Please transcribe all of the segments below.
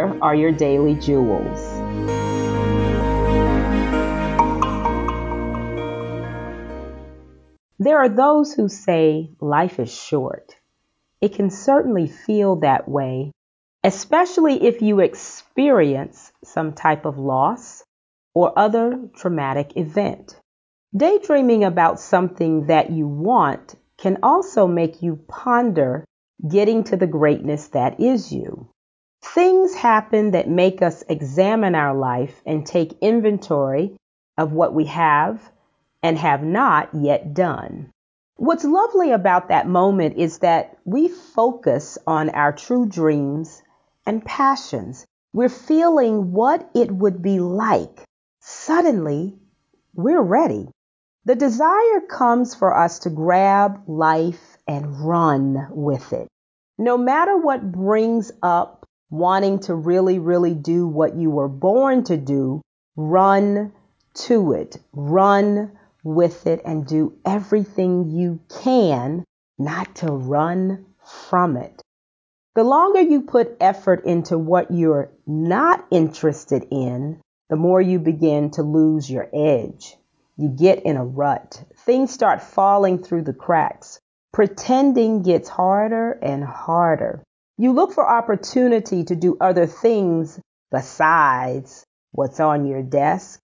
here are your daily jewels. There are those who say life is short. It can certainly feel that way, especially if you experience some type of loss or other traumatic event. Daydreaming about something that you want can also make you ponder getting to the greatness that is you. Things happen that make us examine our life and take inventory of what we have and have not yet done. What's lovely about that moment is that we focus on our true dreams and passions. We're feeling what it would be like. Suddenly, we're ready. The desire comes for us to grab life and run with it. No matter what brings up wanting to really, really do what you were born to do, run to it. Run with it and do everything you can not to run from it. The longer you put effort into what you're not interested in, the more you begin to lose your edge. You get in a rut. Things start falling through the cracks. Pretending gets harder and harder. You look for opportunity to do other things besides what's on your desk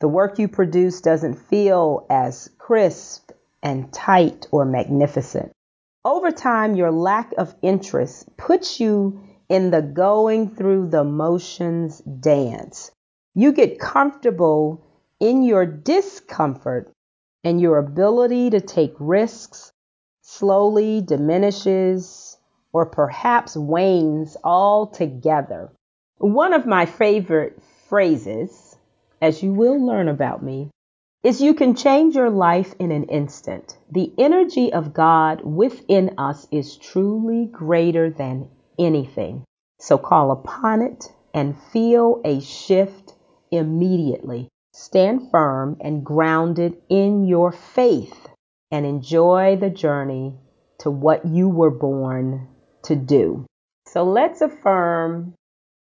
the work you produce doesn't feel as crisp and tight or magnificent. Over time, your lack of interest puts you in the going through the motions dance. You get comfortable in your discomfort, and your ability to take risks slowly diminishes or perhaps wanes altogether. One of my favorite phrases as you will learn about me, is you can change your life in an instant. The energy of God within us is truly greater than anything. So call upon it and feel a shift immediately. Stand firm and grounded in your faith and enjoy the journey to what you were born to do. So let's affirm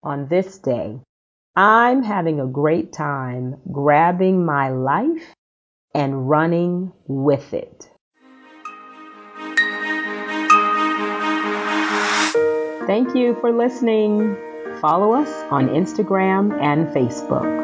on this day I'm having a great time grabbing my life and running with it. Thank you for listening. Follow us on Instagram and Facebook.